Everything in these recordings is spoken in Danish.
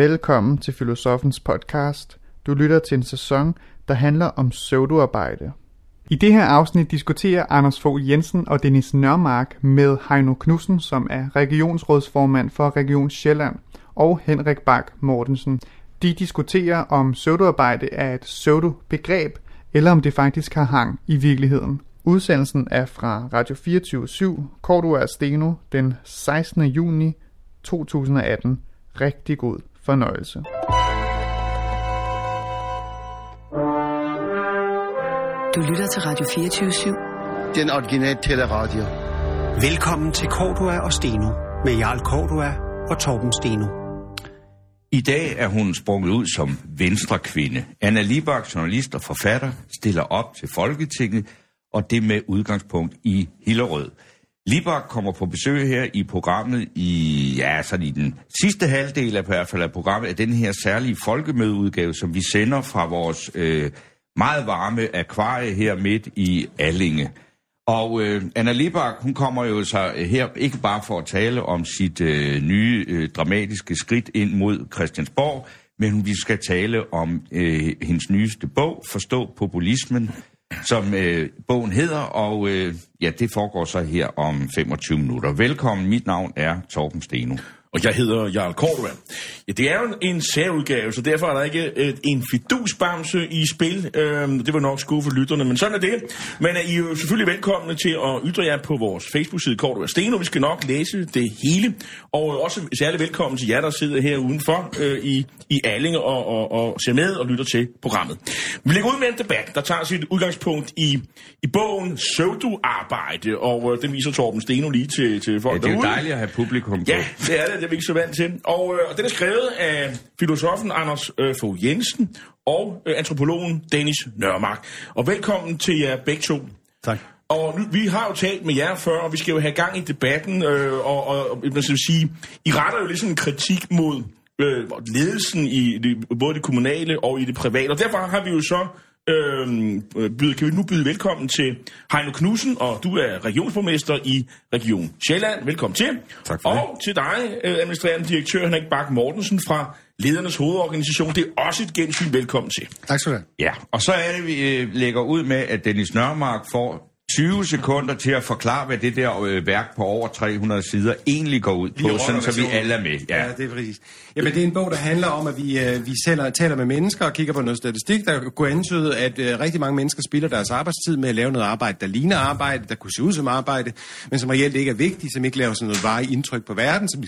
Velkommen til Filosofens podcast. Du lytter til en sæson, der handler om pseudoarbejde. I det her afsnit diskuterer Anders Fogh Jensen og Dennis Nørmark med Heino Knudsen, som er regionsrådsformand for Region Sjælland, og Henrik Bak Mortensen. De diskuterer, om pseudoarbejde er et pseudo-begreb, eller om det faktisk har hang i virkeligheden. Udsendelsen er fra Radio 24 Cordua Steno den 16. juni 2018. Rigtig god fornøjelse. Du lytter til Radio 24 /7. Den originale teleradio. Velkommen til Cordua og Steno med Jarl Cordua og Torben Steno. I dag er hun sprunget ud som venstre kvinde. Anna Libak, journalist og forfatter, stiller op til Folketinget, og det med udgangspunkt i Hillerød. Libak kommer på besøg her i programmet i, ja, sådan i den sidste halvdel af, i hvert fald af programmet, af den her særlige folkemødeudgave, som vi sender fra vores øh, meget varme akvarie her midt i Allinge. Og øh, Anna Libak, hun kommer jo så her ikke bare for at tale om sit øh, nye øh, dramatiske skridt ind mod Christiansborg, men vi skal tale om øh, hendes nyeste bog, Forstå populismen, som øh, bogen hedder, og øh, ja, det foregår så her om 25 minutter. Velkommen, mit navn er Torben Steno. Og jeg hedder Jarl Cordua. Ja, det er jo en, en særudgave, så derfor er der ikke et, en fidusbamse i spil. Øhm, det var nok skuffe lytterne, men sådan er det. Men er I er jo selvfølgelig velkomne til at ytre jer på vores Facebook-side Cordua Steno. Vi skal nok læse det hele. Og også særlig velkommen til jer, der sidder her udenfor øh, i, i Allinge og, og, og ser med og lytter til programmet. Vi lægger ud med en debat, der tager sit udgangspunkt i, i bogen Pseudo-arbejde, og øh, den viser Torben Steno lige til, til folk Ja, det er jo derude. dejligt at have publikum på. Ja, det er det, det er vi ikke så vant til. Og, øh, og den er skrevet af filosofen Anders øh, Fogh Jensen og øh, antropologen Dennis Nørmark. Og velkommen til jer begge to. Tak. Og nu, vi har jo talt med jer før, og vi skal jo have gang i debatten, øh, og, og, og man skal sige, I retter jo lidt sådan en kritik mod øh, ledelsen i det, både det kommunale og i det private, og derfor har vi jo så øh, byde, kan vi nu byde velkommen til Heino Knudsen, og du er regionsborgmester i Region Sjælland. Velkommen til. Tak for det. og til dig, øh, administrerende direktør Henrik Bak Mortensen fra Ledernes Hovedorganisation. Det er også et gensyn. Velkommen til. Tak skal du have. Ja, og så er det, vi øh, lægger ud med, at Dennis Nørmark får 20 sekunder til at forklare, hvad det der øh, værk på over 300 sider egentlig går ud på, Lige sådan så vi alle er med. Ja. Ja, det er præcis. Jamen, det er en bog, der handler om, at vi, øh, vi sælger, taler med mennesker og kigger på noget statistik, der kunne antyde, at øh, rigtig mange mennesker spilder deres arbejdstid med at lave noget arbejde, der ligner arbejde, der kunne se ud som arbejde, men som reelt ikke er vigtigt, som ikke laver sådan noget varigt indtryk på verden, som,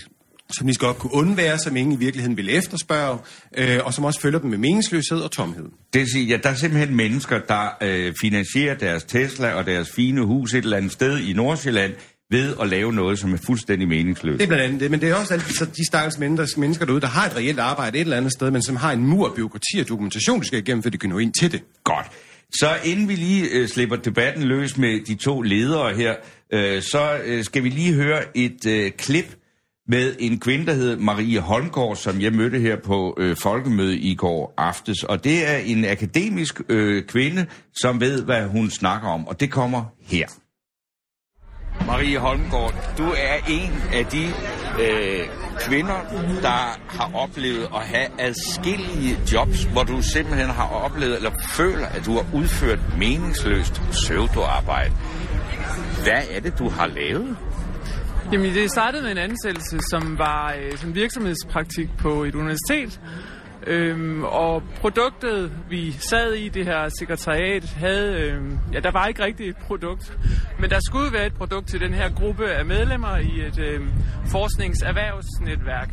som de skal godt kunne undvære, som ingen i virkeligheden vil efterspørge, øh, og som også følger dem med meningsløshed og tomhed. Det vil sige, ja, der er simpelthen mennesker, der øh, finansierer deres Tesla og deres fine hus et eller andet sted i Nordsjælland ved at lave noget, som er fuldstændig meningsløst. Det er blandt andet det, men det er også så de stakkels mennesker, mennesker derude, der har et reelt arbejde et eller andet sted, men som har en mur af byråkrati og dokumentation, de skal igennem, for de kan nå ind til det. Godt. Så inden vi lige øh, slipper debatten løs med de to ledere her, øh, så øh, skal vi lige høre et øh, klip med en kvinde, der hedder Marie Holmgaard, som jeg mødte her på øh, folkemøde i går aftes. Og det er en akademisk øh, kvinde, som ved, hvad hun snakker om. Og det kommer her. Marie Holmgaard, du er en af de øh, kvinder, der har oplevet at have adskillige jobs, hvor du simpelthen har oplevet, eller føler, at du har udført meningsløst pseudoarbejde. Hvad er det, du har lavet? Jamen, det startede med en ansættelse, som var øh, som virksomhedspraktik på et universitet. Øhm, og produktet, vi sad i, det her sekretariat, havde... Øhm, ja, der var ikke rigtigt et produkt. Men der skulle være et produkt til den her gruppe af medlemmer i et øhm, forskningserhvervsnetværk.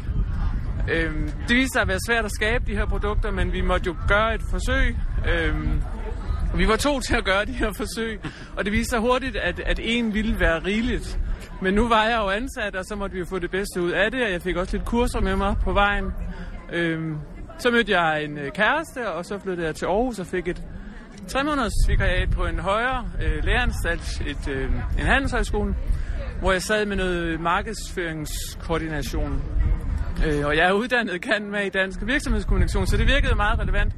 Øhm, det viste sig at være svært at skabe de her produkter, men vi måtte jo gøre et forsøg. Øhm, og vi var to til at gøre de her forsøg, og det viste sig hurtigt, at, at en ville være rigeligt. Men nu var jeg jo ansat, og så måtte vi jo få det bedste ud af det, og jeg fik også lidt kurser med mig på vejen. Øhm, så mødte jeg en øh, kæreste, og så flyttede jeg til Aarhus og fik et tre måneders vikariat på en højere øh, læreranstalt, et, øh, en handelshøjskole, hvor jeg sad med noget markedsføringskoordination. Øh, og jeg er uddannet kan med i dansk virksomhedskommunikation, så det virkede meget relevant.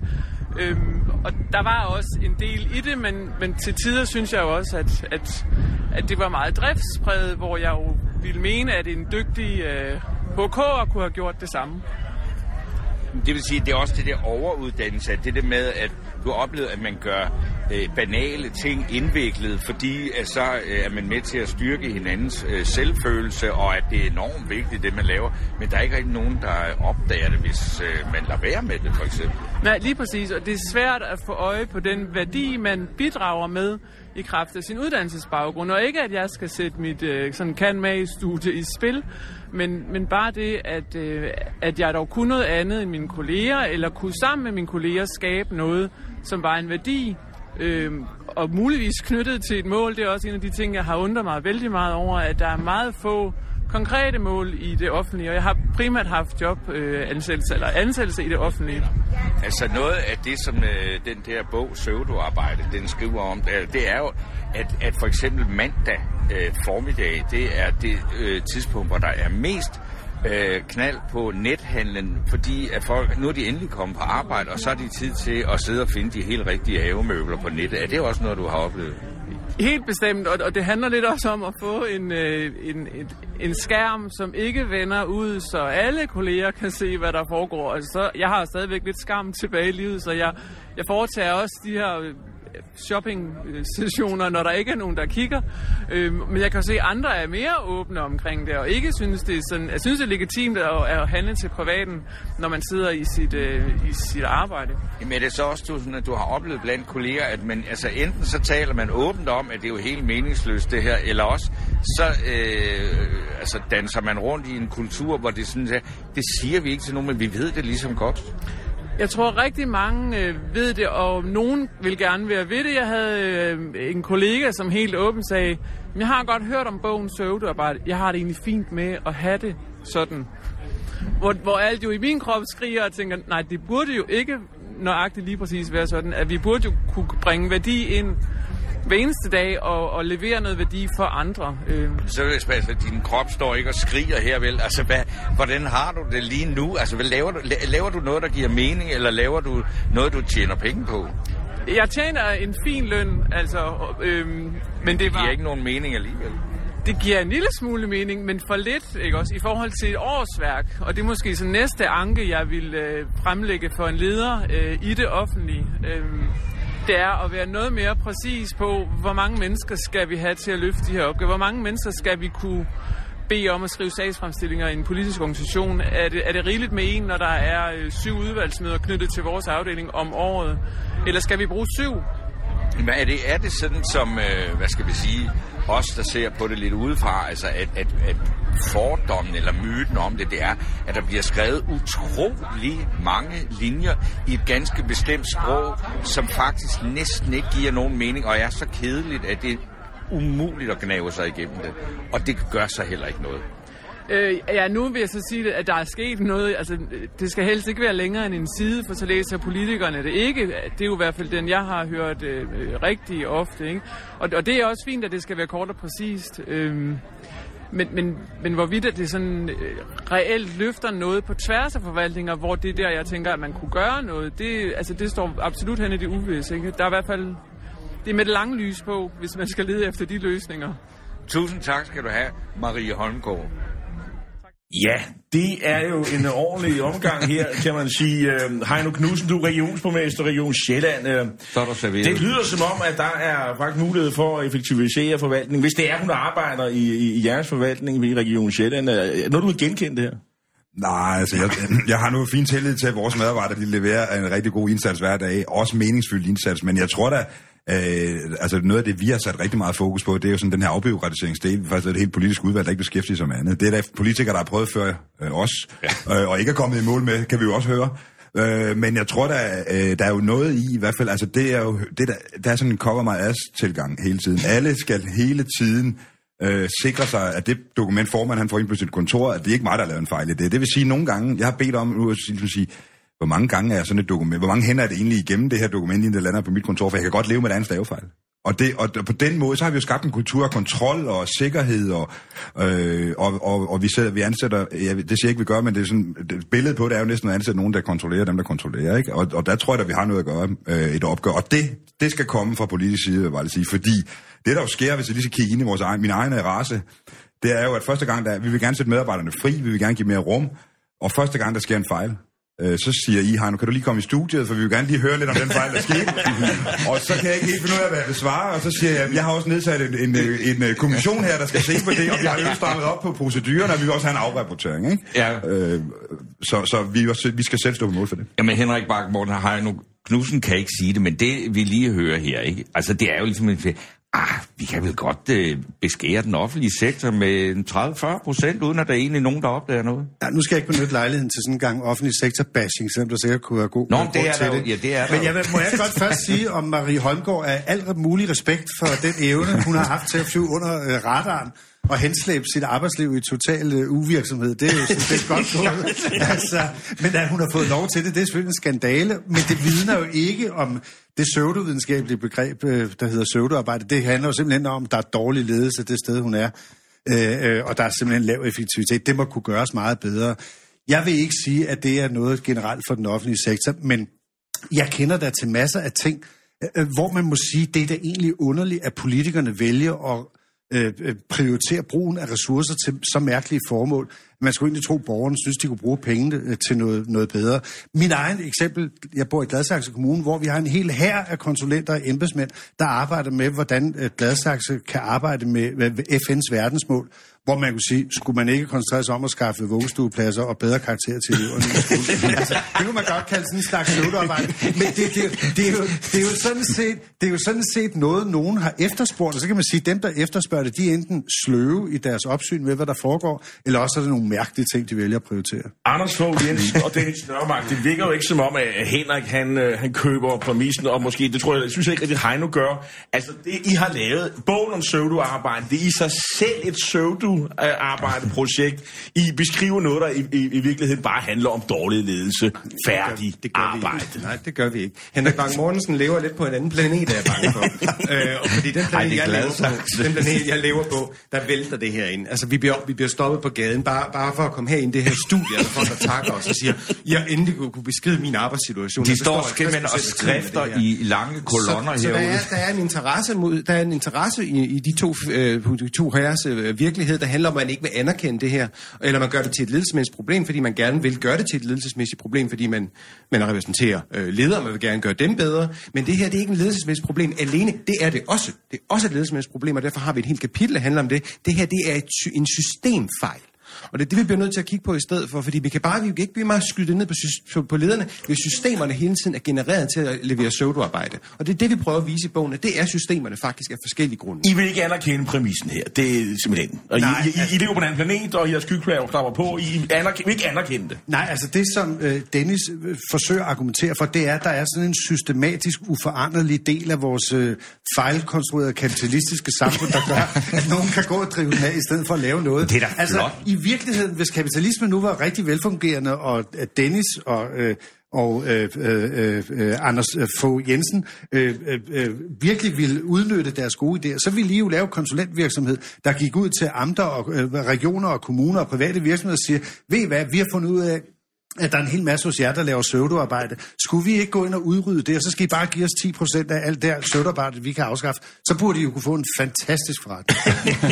Øhm, og der var også en del i det, men, men til tider synes jeg jo også, at, at, at det var meget driftspræget, hvor jeg jo ville mene, at en dygtig øh, HK'er kunne have gjort det samme. Det vil sige, det er også det der overuddannelse, det der med, at du har oplevet, at man gør øh, banale ting indviklet, fordi at så øh, er man med til at styrke hinandens øh, selvfølelse, og at det er enormt vigtigt, det man laver. Men der er ikke rigtig nogen, der opdager det, hvis øh, man lader være med det, for eksempel. Nej, lige præcis. Og det er svært at få øje på den værdi, man bidrager med i kraft af sin uddannelsesbaggrund. Og ikke, at jeg skal sætte mit øh, sådan kan med studie i spil, men, men bare det, at, øh, at jeg dog kunne noget andet end mine kolleger, eller kunne sammen med mine kolleger skabe noget, som var en værdi, øh, og muligvis knyttet til et mål. Det er også en af de ting, jeg har undret mig vældig meget over, at der er meget få konkrete mål i det offentlige, og jeg har primært haft job øh, ansættelse, eller ansættelse i det offentlige. Altså noget af det, som øh, den der bog Søvdoarbejde, den skriver om, det, det er jo, at, at for eksempel mandag øh, formiddag, det er det øh, tidspunkt, hvor der er mest øh, knald på nethandlen, fordi at folk, nu er de endelig kommet på arbejde, og så er de tid til at sidde og finde de helt rigtige havemøbler på nettet. Er det også noget, du har oplevet? Helt bestemt, og, og det handler lidt også om at få en, øh, en, et, en skærm, som ikke vender ud, så alle kolleger kan se, hvad der foregår. Altså, så, jeg har stadigvæk lidt skam tilbage i livet, så jeg, jeg foretager også de her shopping-sessioner, når der ikke er nogen, der kigger. Øh, men jeg kan se, at andre er mere åbne omkring det, og ikke synes, det er sådan... Jeg synes, det er legitimt at, at handle til privaten, når man sidder i sit, øh, i sit arbejde. Men er det så også, du, sådan, at du har oplevet blandt kolleger, at man, altså, enten så taler man åbent om, at det er jo helt meningsløst det her, eller også så øh, altså, danser man rundt i en kultur, hvor det sådan, at det siger vi ikke til nogen, men vi ved det ligesom godt. Jeg tror rigtig mange øh, ved det, og nogen vil gerne være ved det. Jeg havde øh, en kollega, som helt åbent sagde, jeg har godt hørt om bogen Søvdearbejde. Jeg har det egentlig fint med at have det sådan. Hvor, hvor alt jo i min krop skriger og tænker, nej, det burde jo ikke nøjagtigt lige præcis være sådan, at vi burde jo kunne bringe værdi ind hver eneste dag og, og levere noget værdi for andre. Øh. Så vil jeg spørge, at din krop står ikke og skriger her, vel? Altså, hvad, hvordan har du det lige nu? Altså, hvad, laver, du, laver du noget, der giver mening, eller laver du noget, du tjener penge på? Jeg tjener en fin løn, altså, øh, men det, det var... giver ikke nogen mening alligevel. Det giver en lille smule mening, men for lidt, ikke også, i forhold til et årsværk. Og det er måske så næste anke, jeg vil øh, fremlægge for en leder øh, i det offentlige. Øh, det er at være noget mere præcis på, hvor mange mennesker skal vi have til at løfte de her opgaver. Hvor mange mennesker skal vi kunne bede om at skrive sagsfremstillinger i en politisk organisation. Er det, er det rigeligt med en, når der er øh, syv udvalgsmøder knyttet til vores afdeling om året? Eller skal vi bruge syv? Men er det, er det sådan som, øh, hvad skal vi sige, os, der ser på det lidt udefra, altså at, at, at fordommen eller myten om det, det er, at der bliver skrevet utrolig mange linjer i et ganske bestemt sprog, som faktisk næsten ikke giver nogen mening, og er så kedeligt, at det er umuligt at gnave sig igennem det. Og det gør så heller ikke noget. Øh, ja, nu vil jeg så sige, at der er sket noget. Altså, det skal helst ikke være længere end en side, for så læser politikerne det ikke. Det er jo i hvert fald den, jeg har hørt øh, rigtig ofte. Ikke? Og, og det er også fint, at det skal være kort og præcist. Øh, men, men, men hvorvidt at det sådan øh, reelt løfter noget på tværs af forvaltninger, hvor det der, jeg tænker, at man kunne gøre noget, det, altså, det står absolut hen i det uvisse. Ikke? Der er i hvert fald det er med det lange lys på, hvis man skal lede efter de løsninger. Tusind tak skal du have, Marie Holmgaard. Ja, det er jo en ordentlig omgang her, kan man sige. Uh, Heino Knudsen, du er regionsborgmester, Region Sjælland. Uh, Så er der serveret. det lyder som om, at der er faktisk mulighed for at effektivisere forvaltningen. Hvis det er, hun arbejder i, i, i jeres forvaltning i Region Sjælland. Uh, når du vil genkende det her? Nej, altså jeg, jeg har nu fin tillid til, at vores medarbejdere de leverer en rigtig god indsats hver dag. Også meningsfyldt indsats, men jeg tror da, Øh, altså noget af det, vi har sat rigtig meget fokus på, det er jo sådan den her afbiokratiseringsdel. Faktisk er et helt politisk udvalg, der ikke beskæftiger sig med andet. Det er der politikere, der har prøvet før øh, os, ja. øh, og ikke er kommet i mål med, kan vi jo også høre. Øh, men jeg tror, der, øh, der er jo noget i, i hvert fald, altså det er jo, det der, der er sådan en cover my ass tilgang hele tiden. Alle skal hele tiden øh, sikre sig, at det dokument, formand han får ind på sit kontor, at det er ikke mig, der har lavet en fejl i det. Det vil sige, nogle gange, jeg har bedt om nu at sige, hvor mange gange er sådan et dokument, hvor mange hænder er det egentlig igennem det her dokument, inden det lander på mit kontor, for jeg kan godt leve med et andet stavefejl. Og, det, og på den måde, så har vi jo skabt en kultur af kontrol og sikkerhed, og, øh, og, og, og vi, sidder, vi ansætter, ja, det siger jeg ikke, vi gør, men det er sådan, det, billedet på det er jo næsten at ansætte nogen, der kontrollerer dem, der kontrollerer, ikke? Og, og der tror jeg, at vi har noget at gøre, øh, et opgør. Og det, det skal komme fra politisk side, vil jeg sige, fordi det, der jo sker, hvis jeg lige skal kigge ind i vores egen, min egen race, det er jo, at første gang, der, vi vil gerne sætte medarbejderne fri, vi vil gerne give mere rum, og første gang, der sker en fejl, Øh, så siger I, Heino, kan du lige komme i studiet, for vi vil gerne lige høre lidt om den fejl, der skete. og så kan jeg ikke helt finde ud af, hvad jeg vil svare, og så siger jeg, jeg har også nedsat en, en, en, en kommission her, der skal se på det, og vi har jo strammet op på proceduren, og vi vil også have en afrapportering. Ikke? Ja. Øh, så så vi, også, vi skal selv stå på mål for det. Jamen Henrik Bak, Morten Heino Knudsen kan ikke sige det, men det vi lige hører her, ikke? Altså det er jo ligesom en... Ah, vi kan vel godt øh, beskære den offentlige sektor med 30-40 procent, uden at der er egentlig nogen, der opdager noget. Ja, nu skal jeg ikke benytte lejligheden til sådan en gang offentlig sektor-bashing, selvom der sikkert kunne være god Nå, det er til der jo- ja, det er Men jeg, må jeg godt først sige om Marie Holmgaard, at al mulig respekt for den evne, hun har haft til at flyve under øh, radaren og henslæbe sit arbejdsliv i total øh, uvirksomhed. Det er jo sådan set godt gået. altså, men at hun har fået lov til det, det er selvfølgelig en skandale, men det vidner jo ikke om det pseudovidenskabelige begreb, øh, der hedder pseudoarbejde. Det handler jo simpelthen om, at der er dårlig ledelse det sted, hun er. Øh, øh, og der er simpelthen lav effektivitet. Det må kunne gøres meget bedre. Jeg vil ikke sige, at det er noget generelt for den offentlige sektor, men jeg kender der til masser af ting, øh, hvor man må sige, det er da egentlig underligt, at politikerne vælger at Øh, øh, prioritere brugen af ressourcer til så mærkelige formål. Man skulle egentlig tro, at borgerne synes, de kunne bruge pengene øh, til noget, noget bedre. Min egen eksempel, jeg bor i Gladsaxe Kommune, hvor vi har en hel hær af konsulenter og embedsmænd, der arbejder med, hvordan øh, Gladsaxe kan arbejde med, FN's verdensmål, hvor man kunne sige, skulle man ikke koncentrere sig om at skaffe vuggestuepladser og bedre karakterer til eleverne i skolen. altså, det kunne man godt kalde sådan en slags pseudoarbejde. Men det, det, det, er jo, det, er jo sådan set, det er jo sådan set noget, nogen har efterspurgt, og så kan man sige, at dem, der efterspørger det, de er enten sløve i deres opsyn med, hvad der foregår, eller også er det nogle mærkelige ting, de vælger at prioritere. Anders Fogh Jensen og Dennis Nørmark, det virker jo ikke som om, at Henrik han, øh, han køber præmissen, og måske, det tror jeg, jeg synes ikke, at det Heino gør. Altså, det I har lavet, bogen om pseudoarbejde, det er i sig selv et pseudo-arbejdeprojekt. I beskriver noget, der i, i, i virkeligheden bare handler om dårlig ledelse, færdig det gør arbejde. Vi ikke. Nej, det gør vi ikke. Henrik Bang Mortensen lever lidt på en anden planet, er jeg bange for. øh, og fordi den Ej, planet, det er jeg lever på, den planet, jeg lever på, der vælter det her ind. Altså, vi bliver, vi bliver stoppet på gaden, bare, bare for at komme her ind i det her studie, og folk, der takker os og siger, jeg endelig kunne, beskrive min arbejdssituation. De står simpelthen 50% og skrifter i lange kolonner så, så der, herude. er, der er en interesse mod, der er en interesse i, i de to, øh, de to herres øh, virkelighed, der handler om, at man ikke vil anerkende det her, eller man gør det til et ledelsesmæssigt problem, fordi man gerne vil gøre det til et ledelsesmæssigt problem, fordi man, man repræsenterer øh, ledere, man vil gerne gøre dem bedre, men det her det er ikke et ledelsesmæssigt problem alene, det er det også. Det er også et ledelsesmæssigt problem, og derfor har vi et helt kapitel, der handler om det. Det her det er et, en systemfejl. Og det er det, vi bliver nødt til at kigge på i stedet for, fordi vi kan bare, vi kan ikke blive meget skyde ned på, på, på lederne, hvis systemerne hele tiden er genereret til at levere pseudoarbejde. Og det er det, vi prøver at vise i bogen, at det er systemerne faktisk af forskellige grunde. I vil ikke anerkende præmissen her. Det er simpelthen. Og Nej, I, I, altså- I, lever på en anden planet, og I har skyggeklaver klapper på. I anerkende, vil ikke anerkende det. Nej, altså det, som øh, Dennis øh, forsøger at argumentere for, det er, at der er sådan en systematisk, uforanderlig del af vores øh, fejlkonstruerede kapitalistiske samfund, der gør, at nogen kan gå og drive den af, i stedet for at lave noget. Det er da altså, flot. i virkeligheden, hvis kapitalismen nu var rigtig velfungerende, og øh, Dennis og... Øh, og øh, øh, øh, øh Anders øh, Fogh Jensen øh, øh, virkelig ville udnytte deres gode idéer, så ville I jo lave konsulentvirksomhed, der gik ud til amter og øh, regioner og kommuner og private virksomheder og siger, ved I hvad, vi har fundet ud af, at der er en hel masse hos jer, der laver pseudoarbejde. Skulle vi ikke gå ind og udrydde det, og så skal I bare give os 10 procent af alt det her pseudoarbejde, vi kan afskaffe. Så burde I jo kunne få en fantastisk forretning.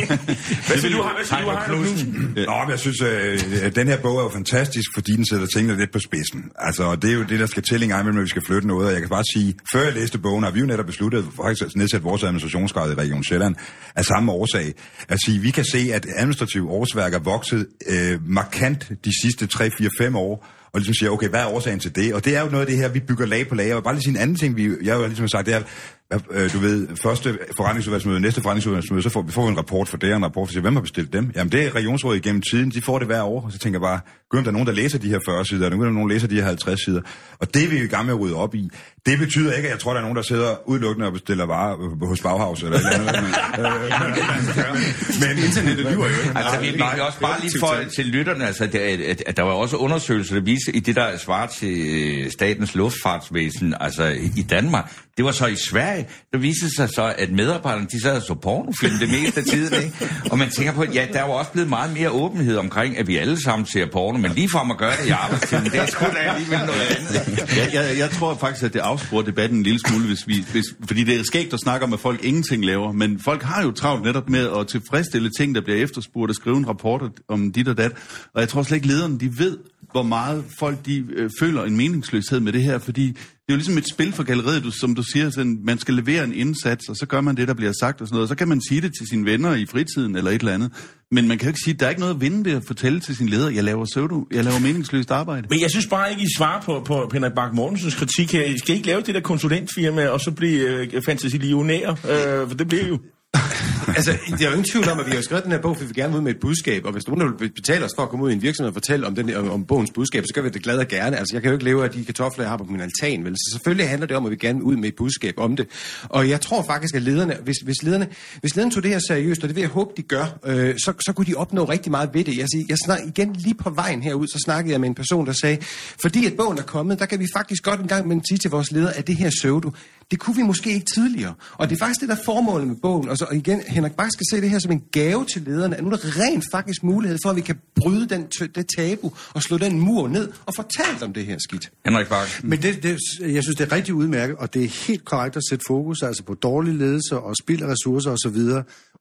Hvad siger du, hvad siger du, Knudsen? Nå, men jeg synes, øh, at den her bog er jo fantastisk, fordi den sætter tingene lidt på spidsen. Altså, og det er jo det, der skal til en gang imellem, når vi skal flytte noget. Og jeg kan bare sige, før jeg læste bogen, har vi jo netop besluttet faktisk at nedsætte vores administrationsgrad i Region Sjælland af samme årsag. At sige, vi kan se, at administrative årsværk er vokset øh, markant de sidste 3-4-5 år, og ligesom siger, okay, hvad er årsagen til det? Og det er jo noget af det her, vi bygger lag på lag. Jeg vil bare lige sige en anden ting, vi, jeg har jo ligesom sagt, det er, du ved, første forretningsudvalgsmøde, næste forretningsudvalgsmøde, så får vi får vi en rapport for det, og en rapport for, hvem har bestilt dem? Jamen, det er regionsrådet igennem tiden, de får det hver år, og så tænker jeg bare, gud, om der er nogen, der læser de her 40 sider, og nu er der nogen, der læser de her 50 sider. Og det er vi jo i gang med at rydde op i. Det betyder ikke, at jeg tror, der er nogen, der sidder udelukkende og bestiller varer øh, hos Bauhaus eller et eller andet. Men internettet lyver jo ikke. Altså, vi, vi også bare lige for til lytterne, altså, at, at, at der var også undersøgelser, der viser i det, der svarer til øh, statens luftfartsvæsen, altså i Danmark, det var så i Sverige, der viste sig så, at medarbejderne, de sad og så pornofilm det meste af tiden, ikke? Og man tænker på, ja, der er jo også blevet meget mere åbenhed omkring, at vi alle sammen ser porno, men lige for at gøre det i arbejdstiden, det er sgu da alligevel noget andet. jeg, jeg, jeg tror faktisk, at det afsporer debatten en lille smule, hvis vi, hvis, fordi det er skægt at snakke om, at folk ingenting laver, men folk har jo travlt netop med at tilfredsstille ting, der bliver efterspurgt og skrive en rapport om dit og dat. Og jeg tror slet ikke, lederne de ved, hvor meget folk de øh, føler en meningsløshed med det her, fordi det er jo ligesom et spil for galleriet, du, som du siger, sådan, man skal levere en indsats, og så gør man det, der bliver sagt og sådan noget, og så kan man sige det til sine venner i fritiden eller et eller andet. Men man kan jo ikke sige, at der er ikke noget at vinde ved at fortælle til sin leder, jeg laver pseudo, jeg laver meningsløst arbejde. Men jeg synes bare ikke, I svarer på, på Henrik Bak Mortensens kritik her. I skal ikke lave det der konsulentfirma, og så blive øh, fantasilionærer, øh, for det bliver jo. altså, jeg er jo ingen tvivl om, at vi har skrevet den her bog, fordi vi vil gerne ud med et budskab, og hvis nogen vil betale os for at komme ud i en virksomhed og fortælle om, den, om, om bogens budskab, så gør vi det glad og gerne. Altså, jeg kan jo ikke leve af de kartofler, jeg har på min altan, vel? Så selvfølgelig handler det om, at vi gerne vil ud med et budskab om det. Og jeg tror faktisk, at lederne, hvis, hvis lederne, hvis lederne tog det her seriøst, og det vil jeg håbe, de gør, øh, så, så kunne de opnå rigtig meget ved det. Jeg, siger, jeg snak, igen lige på vejen herud, så snakkede jeg med en person, der sagde, fordi at bogen er kommet, der kan vi faktisk godt en gang sige til vores leder, at det her pseudo, det kunne vi måske ikke tidligere. Og det er faktisk det, der er formålet med bogen. Og, så, og igen, Henrik Bach skal se det her som en gave til lederne. At nu er der rent faktisk mulighed for, at vi kan bryde den, det tabu og slå den mur ned og fortælle om det her skidt. Henrik Bach. Men det, det, jeg synes, det er rigtig udmærket, og det er helt korrekt at sætte fokus altså på dårlig ledelse og spild af ressourcer osv.,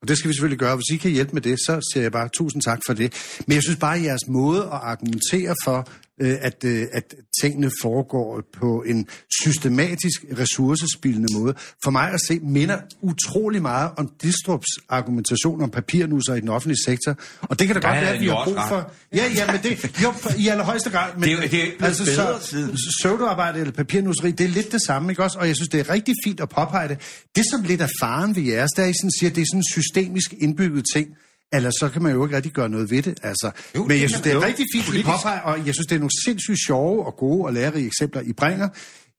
og det skal vi selvfølgelig gøre. Hvis I kan hjælpe med det, så siger jeg bare tusind tak for det. Men jeg synes bare, at jeres måde at argumentere for, øh, at, øh, at tingene foregår på en systematisk ressourcespildende måde, for mig at se, minder utrolig meget om Distrups argumentation om papirnusser i den offentlige sektor. Og det kan da godt være, at vi har brug for... Ja, ja, men det... Jo, i allerhøjeste grad. Men, det er, det er altså, så, pseudoarbejde eller papirnusseri, det er lidt det samme, ikke også? Og jeg synes, det er rigtig fint at påpege det. Det, som lidt er faren ved jeres, der er, I sådan siger, det er sådan en systemisk indbygget ting. Eller så kan man jo ikke rigtig gøre noget ved det. Altså. Jo, Men jeg synes, det er rigtig fint, I påpeger, og jeg synes, det er nogle sindssygt sjove og gode og lærerige eksempler, I bringer.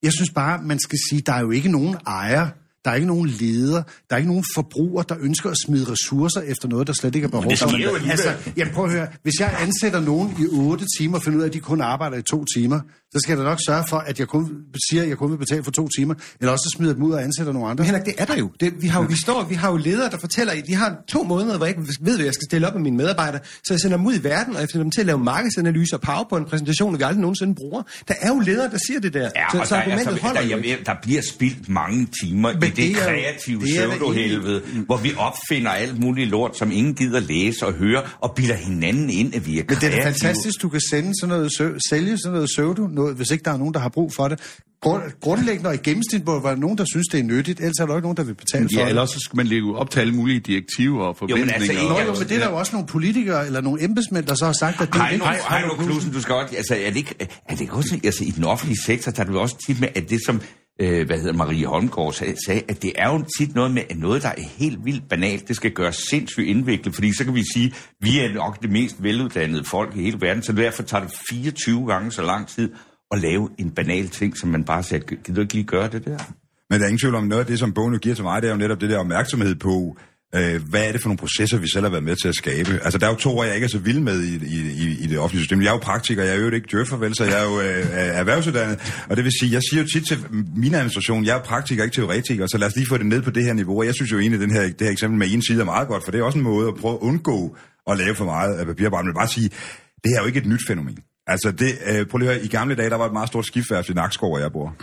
Jeg synes bare, man skal sige, der er jo ikke nogen ejer, der er ikke nogen leder, der er ikke nogen forbruger, der ønsker at smide ressourcer efter noget, der slet ikke er behov for. Altså, jamen prøv at høre, hvis jeg ansætter nogen i 8 timer og finder ud af, at de kun arbejder i to timer, så skal jeg da nok sørge for, at jeg kun siger, at jeg kun vil betale for to timer, eller også smider dem ud og ansætter nogle andre. Men Henrik, det er der jo. Det, vi, har jo vi, står, vi har jo ledere, der fortæller, at de har to måneder, hvor jeg ikke ved, hvad jeg skal stille op med mine medarbejdere, så jeg sender dem ud i verden, og jeg sender dem til at lave markedsanalyser og PowerPoint-præsentationer, vi aldrig nogensinde bruger. Der er jo ledere, der siger det der. Ja, så, så der, argumentet altså, holder der, jamen, der bliver spildt mange timer Men i det, det kreative pseudohelvede, hvor vi opfinder alt muligt lort, som ingen gider læse og høre, og bilder hinanden ind, at vi er kreative. Men det er fantastisk, du kan sende sådan noget, sælge sådan noget pseudo, noget, hvis ikke der er nogen, der har brug for det. Grundlæggende og i gennemsnit må der være nogen, der synes, det er nyttigt, ellers er der ikke nogen, der vil betale for ja, eller så skal man lægge op til alle mulige direktiver og forventninger. Jo, men, altså, Nå, jo, men det er der jo også nogle politikere eller nogle embedsmænd, der så har sagt, at det hej, ikke... Hej, hej, nu, Knudsen, du skal godt... Altså, er det ikke, er det ikke også... Altså, i den offentlige sektor, der er du også tit med, at det som øh, hvad hedder Marie Holmgaard sagde, sagde, at det er jo tit noget med, at noget, der er helt vildt banalt, det skal gøres sindssygt indviklet, fordi så kan vi sige, at vi er nok det mest veluddannede folk i hele verden, så derfor tager det 24 gange så lang tid at lave en banal ting, som man bare sagde, kan du ikke lige gøre det der? Men der er ingen tvivl om, noget af det, som bogen giver til mig, det er jo netop det der opmærksomhed på, øh, hvad er det for nogle processer, vi selv har været med til at skabe? Altså, der er jo to år, jeg ikke er så vild med i, i, i det offentlige system. Jeg er jo praktiker, jeg er jo ikke djøffer, vel, så jeg er jo øh, erhvervsuddannet. Og det vil sige, jeg siger jo tit til min administration, jeg er praktiker, ikke teoretiker, så lad os lige få det ned på det her niveau. Og jeg synes jo egentlig, at den her, det her eksempel med en side er meget godt, for det er også en måde at prøve at undgå at lave for meget af papirarbejde. Men bare sige, det her er jo ikke et nyt fænomen. Altså, det, øh, prøv lige at høre, i gamle dage, der var et meget stort skiftværft i Nakskov, hvor jeg bor.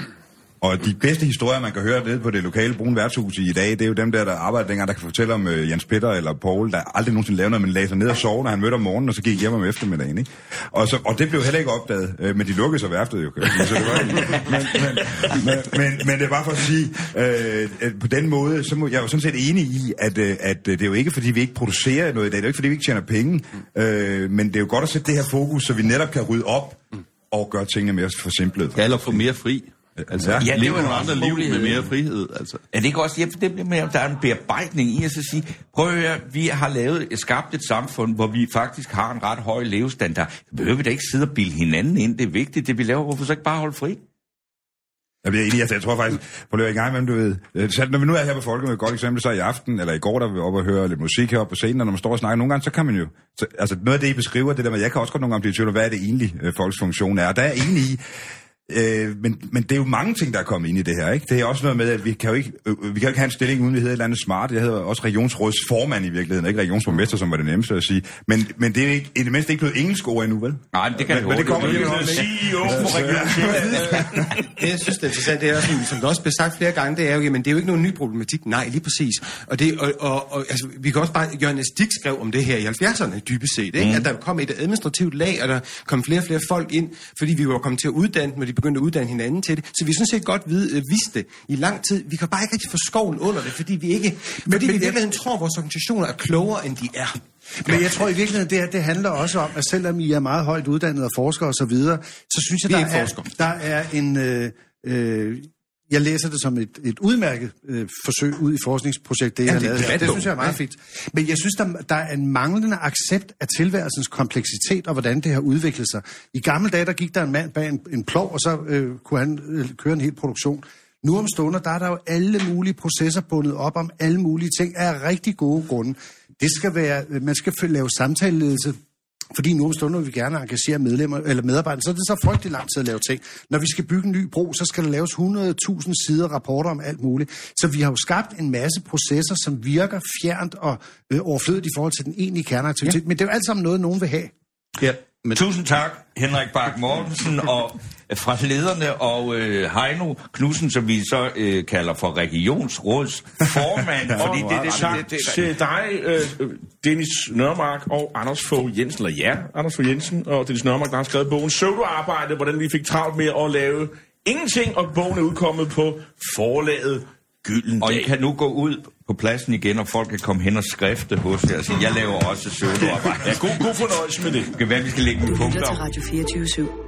Og de bedste historier, man kan høre nede på det lokale brune værtshus i dag, det er jo dem der, der arbejder dengang, der kan fortælle om uh, Jens Peter eller Paul, der aldrig nogensinde lavede noget, men lagde sig ned og sov, når han mødte om morgenen, og så gik hjem om eftermiddagen. Ikke? Og, så, og det blev heller ikke opdaget, uh, men de lukkede sig værftet jo. Så det var, men, men, men, men, men, det er bare for at sige, uh, på den måde, så må jeg jo sådan set enig i, at, uh, at det er jo ikke, fordi vi ikke producerer noget i dag, det er jo ikke, fordi vi ikke tjener penge, uh, men det er jo godt at sætte det her fokus, så vi netop kan rydde op og gøre tingene mere forsimplet. Ja, eller få mere fri. Altså, ja, det var nogle andre liv med mere frihed. Altså. Er det ikke også, ja, det bliver med, der er en bearbejdning i at så sige, prøv at høre, vi har lavet, skabt et samfund, hvor vi faktisk har en ret høj levestandard. Så behøver vi da ikke sidde og bilde hinanden ind. Det er vigtigt, det vi laver. Hvorfor så ikke bare holde fri? Jeg bliver enig, altså, jeg tror faktisk, det i gang med, du ved, så når vi nu er her på Folket med et godt eksempel, så i aften, eller i går, der vi oppe og høre lidt musik heroppe på scenen, og når man står og snakker, nogle gange, så kan man jo, så, altså noget af det, I beskriver, det der med, jeg kan også godt nogle gange blive i tvivl om, hvad er det egentlig, øh, folks funktion er, og der er enig i, Øh, men, men det er jo mange ting, der er kommet ind i det her. Ikke? Det er også noget med, at vi kan jo ikke, øh, vi kan jo ikke have en stilling, uden vi hedder et eller andet smart. Jeg hedder også regionsrådsformand i virkeligheden, ikke regionsborgmester, som var det nemmeste at sige. Men, men det er ikke, i det mindste ikke blevet engelsk ord endnu, vel? Nej, det kan men, det men det kommer lige om CEO på Region Sjælland. Det, jeg synes, det er interessant, det er, som, som der også blev sagt flere gange, det er jo, jamen, det er jo ikke nogen ny problematik. Nej, lige præcis. Og, det, og, og, og altså, vi kan også bare, Jørgen Stig skrev om det her i 70'erne, dybest set, ikke? Mm. at der kom et administrativt lag, og der kom flere og flere folk ind, fordi vi var kommet til at uddanne, når de begyndte at uddanne hinanden til det. Så vi sådan set godt vid, øh, vidste det i lang tid. Vi kan bare ikke rigtig få skoven under det, fordi vi ikke, fordi men, vi i virkeligheden tror, at vores organisationer er klogere, end de er. Men jeg tror i virkeligheden, det, her, det handler også om, at selvom I er meget højt uddannet og forskere osv., så, videre, så synes jeg, er der er, forskere. der er en... Øh, øh, jeg læser det som et, et udmærket øh, forsøg ud i forskningsprojekt, det Ja, jeg har det lavet. Det synes jeg er meget Ja. fint. Men jeg synes, der, der er en manglende accept af tilværelsens kompleksitet og hvordan det har udviklet sig. I gamle dage, der gik der en mand bag en, en plov, og så øh, kunne han øh, køre en hel produktion. Nu om stunder, der er der jo alle mulige processer bundet op om alle mulige ting af rigtig gode grunde. Det skal være, øh, man skal lave samtaleledelse fordi nu om stunder vil vi gerne engagere medlemmer, eller medarbejdere, så er det så frygtelig lang tid at lave ting. Når vi skal bygge en ny bro, så skal der laves 100.000 sider rapporter om alt muligt. Så vi har jo skabt en masse processer, som virker fjernt og øh, overflødigt i forhold til den egentlige kerneaktivitet. Ja. Men det er jo alt sammen noget, nogen vil have. Ja, Men... Tusind tak, Henrik Bak Mortensen, og øh, fra lederne, og øh, Heino Knudsen, som vi så øh, kalder for regionsrådsformand. fordi det, det, Tak det, det, det, til dig, øh, Dennis Nørmark og Anders Fogh Jensen, eller ja, Anders Fogh Jensen og Dennis Nørmark, der har skrevet bogen Pseudoarbejde, hvordan vi fik travlt med at lave ingenting, og bogen er udkommet på forlaget Gyldendal. og I kan nu gå ud på pladsen igen, og folk kan komme hen og skrifte hos jer og sige, jeg laver også søvnarbejde. Ja, god, god fornøjelse med det. Det kan være, vi skal lægge en punkt op. Radio 24 /7.